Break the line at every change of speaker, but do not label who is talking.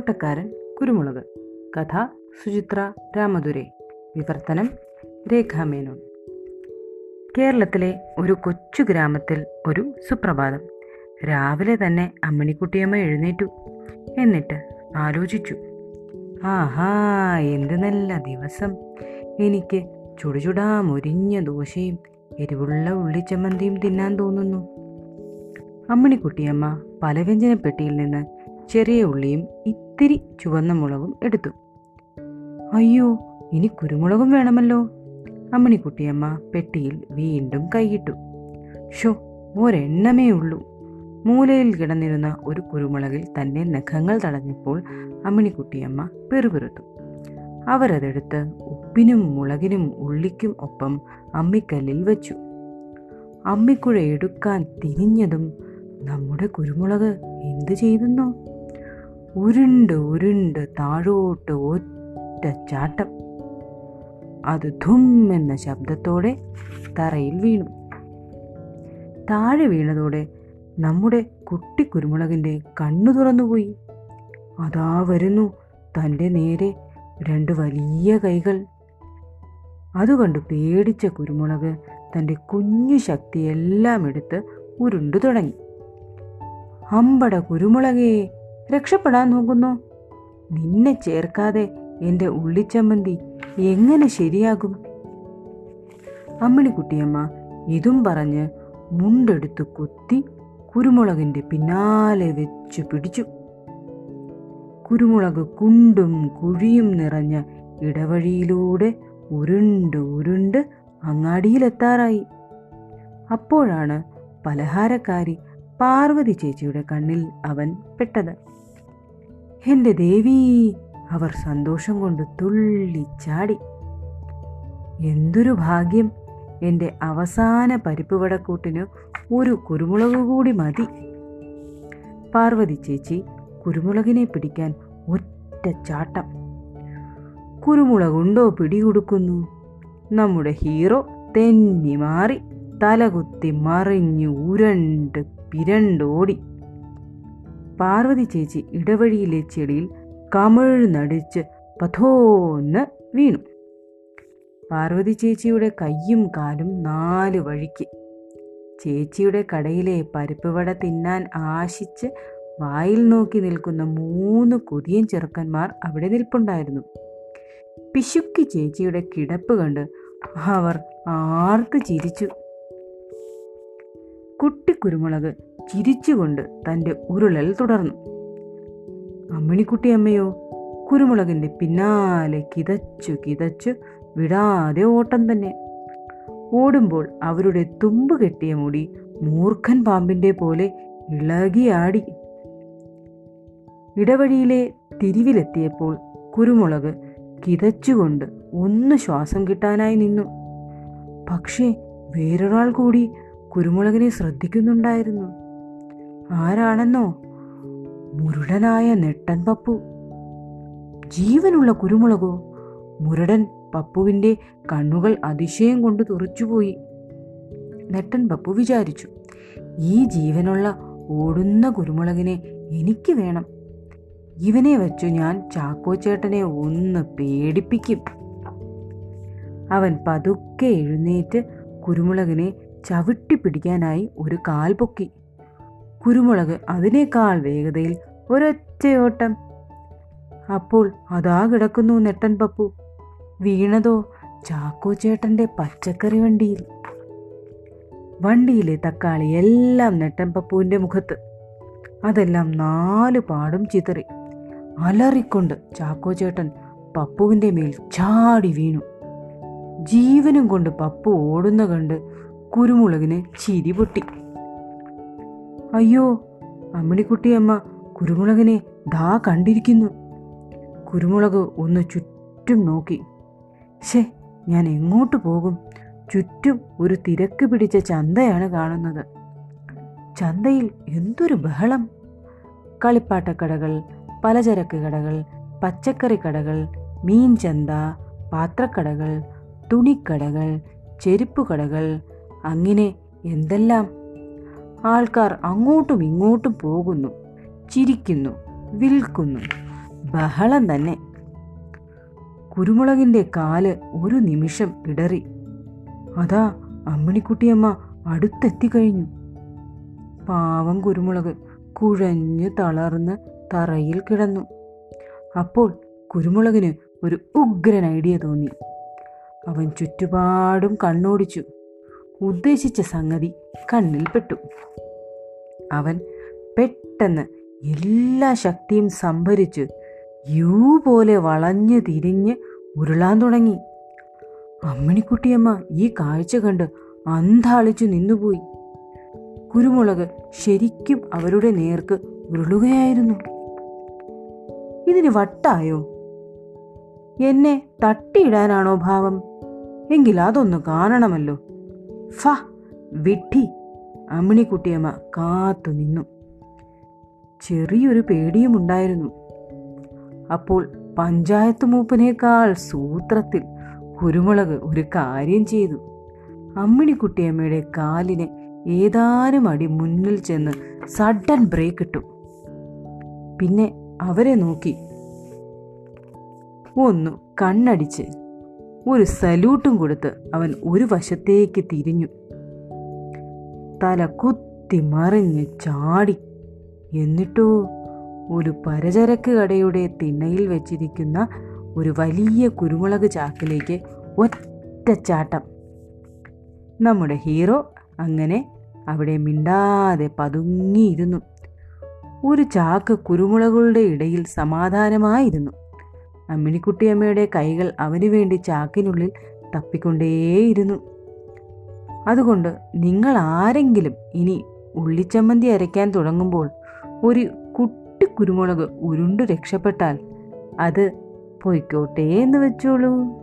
തോട്ടക്കാരൻ കുരുമുളക്. കഥ സുചിത്ര രാമദുരൈ വിവർത്തനം രേഖാമേനോൻ കേരളത്തിലെ ഒരു കൊച്ചു ഗ്രാമത്തിൽ ഒരു സുപ്രഭാതം. രാവിലെ തന്നെ അമ്മിണിക്കുട്ടിയമ്മ എഴുന്നേറ്റു. എന്നിട്ട് ആലോചിച്ചു. ആഹാ എന്ത് നല്ല ദിവസം. എനിക്ക് ചുടുചുടാ മുരിഞ്ഞ ദോശയും എരിവുള്ള ഉള്ളിച്ചമ്മന്തിയും തിന്നാൻ തോന്നുന്നു. അമ്മിണിക്കുട്ടിയമ്മ പലവ്യഞ്ജനപ്പെട്ടിയിൽ നിന്ന് ചെറിയ ഉള്ളിയും ഇത്തിരി ചുവന്ന മുളകും എടുത്തു. അയ്യോ ഇനി കുരുമുളകും വേണമല്ലോ. അമ്മിണിക്കുട്ടിയമ്മ പെട്ടിയിൽ വീണ്ടും കൈയിട്ടു. ഷോ ഒരെണ്ണമേ ഉള്ളൂ. മൂലയിൽ കിടന്നിരുന്ന ഒരു കുരുമുളകിൽ തന്റെ നഖങ്ങൾ തടഞ്ഞപ്പോൾ അമ്മിണിക്കുട്ടിയമ്മ പെറുപിറുത്തു. അവരതെടുത്ത് ഉപ്പിനും മുളകിനും ഉള്ളിക്കും ഒപ്പം അമ്മിക്കല്ലിൽ വെച്ചു. അമ്മിക്കുഴ എടുക്കാൻ തിരിഞ്ഞതും നമ്മുടെ കുരുമുളക് എന്തു ചെയ്തെന്നോ? ഉരുണ്ട് ഉരുണ്ട് താഴോട്ട് ഒറ്റ ചാട്ടം. അത് ധും എന്ന ശബ്ദത്തോടെ തറയിൽ വീണു. താഴെ വീണതോടെ നമ്മുടെ കുട്ടി കുരുമുളകിന്റെ കണ്ണു തുറന്നുപോയി. അതാ വരുന്നു തന്റെ നേരെ രണ്ട് വലിയ കൈകൾ. അതുകൊണ്ട് പേടിച്ച കുരുമുളക് തന്റെ കുഞ്ഞു ശക്തിയെല്ലാം എടുത്ത് ഉരുണ്ടു തുടങ്ങി. അമ്പട കുരുമുളകേ രക്ഷപ്പെടാൻ നോക്കുന്നു. നിന്നെ ചേർക്കാതെ എന്റെ ഉള്ളിച്ചമ്മന്തി എങ്ങനെ ശരിയാകും? അമ്മിണിക്കുട്ടിയമ്മ ഇതും പറഞ്ഞ് മുണ്ടെടുത്ത് കുത്തി കുരുമുളകിന്റെ പിന്നാലെ വെച്ച് പിടിച്ചു. കുരുമുളക് കുണ്ടും കുഴിയും നിറഞ്ഞ ഇടവഴിയിലൂടെ ഉരുണ്ട് ഉരുണ്ട് അങ്ങാടിയിലെത്താറായി. അപ്പോഴാണ് പലഹാരക്കാരി പാർവതി ചേച്ചിയുടെ കണ്ണിൽ അവൻ പെട്ടത്. എന്റെ ദേവി അവർ സന്തോഷം കൊണ്ട് തുള്ളിച്ചാടി എന്തൊരു ഭാഗ്യം എന്റെ അവസാന പരിപ്പ് വടക്കൂട്ടിന് ഒരു കുരുമുളക് കൂടി മതി. പാർവതി ചേച്ചി കുരുമുളകിനെ പിടിക്കാൻ ഒറ്റ ചാട്ടം. കുരുമുളകുണ്ടോ പിടികൊടുക്കുന്നു? നമ്മുടെ ഹീറോ തെന്നി മാറി തലകുത്തി മറിഞ്ഞു ഉരണ്ട് പിരണ്ടോടി. പാർവതി ചേച്ചി ഇടവഴിയിലെ ചെടിയിൽ കമിഴ്ന്നടിച്ച് പഥോന്ന് വീണു. പാർവതി ചേച്ചിയുടെ കയ്യും കാലും നാല് വഴിക്ക്. ചേച്ചിയുടെ കടയിലെ പരിപ്പ് വട തിന്നാൻ ആശിച്ച് വായിൽ നോക്കി നിൽക്കുന്ന മൂന്ന് കൊതിയൻ ചെറുക്കന്മാർ അവിടെ നിൽപ്പുണ്ടായിരുന്നു. പിശുക്കി ചേച്ചിയുടെ കിടപ്പ് കണ്ട് അവർ ആർക്ക് ചിരിച്ചു. കുട്ടി കുരുമുളക് ചിരിച്ചുകൊണ്ട് തന്റെ ഉരുളൽ തുടർന്നു. അമ്മിണിക്കുട്ടിയമ്മയോ കുരുമുളകിന്റെ പിന്നാലെ കിതച്ചു കിതച്ചു വിടാതെ ഓട്ടം തന്നെ. ഓടുമ്പോൾ അവരുടെ തുമ്പ് കെട്ടിയ മുടി മൂർഖൻ പാമ്പിന്റെ പോലെ ഇളകിയാടി ഇടവഴിയിലെ തിരിവിലെത്തിയപ്പോൾ കുരുമുളക് കിതച്ചുകൊണ്ട് ഒന്ന് ശ്വാസം കിട്ടാനായി നിന്നു. പക്ഷേ വേറൊരാൾ കൂടി കുരുമുളകിനെ ശ്രദ്ധിക്കുന്നുണ്ടായിരുന്നു. ആരാണെന്നോ? മുരുടനായ നെട്ടൻ പപ്പു. ജീവനുള്ള കുരുമുളകോ? മുരടൻ പപ്പുവിന്റെ കണ്ണുകൾ അതിശയം കൊണ്ട് തുറച്ചുപോയി. നെട്ടൻ പപ്പു വിചാരിച്ചു ഈ ജീവനുള്ള ഓടുന്ന കുരുമുളകിനെ എനിക്ക് വേണം. ഇവനെ വെച്ചു ഞാൻ ചാക്കോച്ചേട്ടനെ ഒന്ന് പേടിപ്പിക്കും. അവൻ പതുക്കെ എഴുന്നേറ്റ് കുരുമുളകിനെ ചവിട്ടി പിടിക്കാനായി ഒരു കാൽ പൊക്കി. കുരുമുളക് അതിനേക്കാൾ വേഗതയിൽ ഒരൊറ്റയോട്ടം. അപ്പോൾ അതാ കിടക്കുന്നു നെട്ടൻ പപ്പു. വീണതോ? ചാക്കോ ചേട്ടന്റെ പച്ചക്കറി വണ്ടിയിൽ. വണ്ടിയിലെ തക്കാളി എല്ലാം നെട്ടൻ പപ്പുവിന്റെ മുഖത്ത്. അതെല്ലാം നാല് പാടും ചിതറി. അലറിക്കൊണ്ട് ചാക്കോ ചേട്ടൻ പപ്പുവിന്റെ മേൽ ചാടി വീണു. ജീവനും കൊണ്ട് പപ്പു ഓടുന്ന കണ്ട് കുരുമുളകിന് ചിരി പൊട്ടി. അയ്യോ അമ്മിണിക്കുട്ടിയമ്മ കുരുമുളകിനെ ദാ കണ്ടിരിക്കുന്നു. കുരുമുളക് ഒന്ന് ചുറ്റും നോക്കി. ഷേ ഞാൻ എങ്ങോട്ട് പോകും? ചുറ്റും ഒരു തിരക്ക് പിടിച്ച ചന്തയാണ് കാണുന്നത്. ചന്തയിൽ എന്തൊരു ബഹളം. കളിപ്പാട്ടക്കടകൾ പലചരക്ക് കടകൾ പച്ചക്കറി കടകൾ മീൻ ചന്ത പാത്രക്കടകൾ തുണിക്കടകൾ ചെരുപ്പ് കടകൾ അങ്ങനെ എന്തെല്ലാം ആൾക്കാർ അങ്ങോട്ടും ഇങ്ങോട്ടും പോകുന്നു ചിരിക്കുന്നു വിൽക്കുന്നു. ബഹളം തന്നെ. കുരുമുളകിന്റെ കാൽ ഒരു നിമിഷം ഇടറി. അതാ അമ്മിണിക്കുട്ടിയമ്മ അടുത്തെത്തിക്കഴിഞ്ഞു പാവം കുരുമുളക് കുഴഞ്ഞു തളർന്ന് തറയിൽ കിടന്നു. അപ്പോൾ കുരുമുളകിന് ഒരു ഉഗ്രൻ ഐഡിയ തോന്നി. അവൻ ചുറ്റുപാടും കണ്ണോടിച്ചു. ഉദ്ദേശിച്ച സംഗതി കണ്ണിൽപ്പെട്ടു. അവൻ പെട്ടെന്ന് എല്ലാ ശക്തിയും സംഭരിച്ച് യൂ പോലെ വളഞ്ഞു തിരിഞ്ഞ് ഉരുളാൻ തുടങ്ങി. അമ്മിണിക്കുട്ടിയമ്മ ഈ കാഴ്ച കണ്ട് അന്താളിച്ചു നിന്നുപോയി. കുരുമുളക് ശരിക്കും അവരുടെ നേർക്ക് ഉരുളുകയായിരുന്നു. ഇതിന് വട്ടായോ? എന്നെ തട്ടിയിടാനാണോ ഭാവം? എങ്കിൽ അതൊന്ന് കാണണമല്ലോ. ഫ വിഡ്ഢി അമ്മിണിക്കുട്ടിയമ്മ കാത്തു നിന്നു. ചെറിയൊരു പേടിയുമുണ്ടായിരുന്നു. അപ്പോൾ പഞ്ചായത്ത് മൂപ്പനേക്കാൾ സൂത്രത്തിൽ കുരുമുളക് ഒരു കാര്യം ചെയ്തു. അമ്മിണിക്കുട്ടിയമ്മയുടെ കാലിന് ഏതാനും അടി മുന്നിൽ ചെന്ന് സഡൻ ബ്രേക്ക് ഇട്ടു. പിന്നെ അവരെ നോക്കി. ഒന്ന് കണ്ണടിച്ച് ഒരു സല്യൂട്ടും കൊടുത്ത് അവൻ ഒരു വശത്തേക്ക് തിരിഞ്ഞു. തല കുത്തി മറിഞ്ഞ് ചാടി. എന്നിട്ടോ ഒരു പരചരക്ക് കടയുടെ തിണ്ണയിൽ വെച്ചിരിക്കുന്ന ഒരു വലിയ കുരുമുളക് ചാക്കിലേക്ക് ഒറ്റച്ചാട്ടം നമ്മുടെ ഹീറോ അങ്ങനെ അവിടെ മിണ്ടാതെ പതുങ്ങിയിരുന്നു. ഒരു ചാക്ക് കുരുമുളകുകളുടെ ഇടയിൽ സമാധാനമായിരുന്നു. അമ്മിണിക്കുട്ടിയമ്മയുടെ കൈകൾ അവന് വേണ്ടി ചാക്കിനുള്ളിൽ തപ്പിക്കൊണ്ടേയിരുന്നു. അതുകൊണ്ട് നിങ്ങൾ ആരെങ്കിലും ഇനി ഉള്ളിച്ചമ്മന്തി അരയ്ക്കാൻ തുടങ്ങുമ്പോൾ ഒരു കുട്ടി കുരുമുളക് ഉരുണ്ടു രക്ഷപ്പെട്ടാൽ അത് പൊയ്ക്കോട്ടെ എന്ന് വെച്ചോളൂ.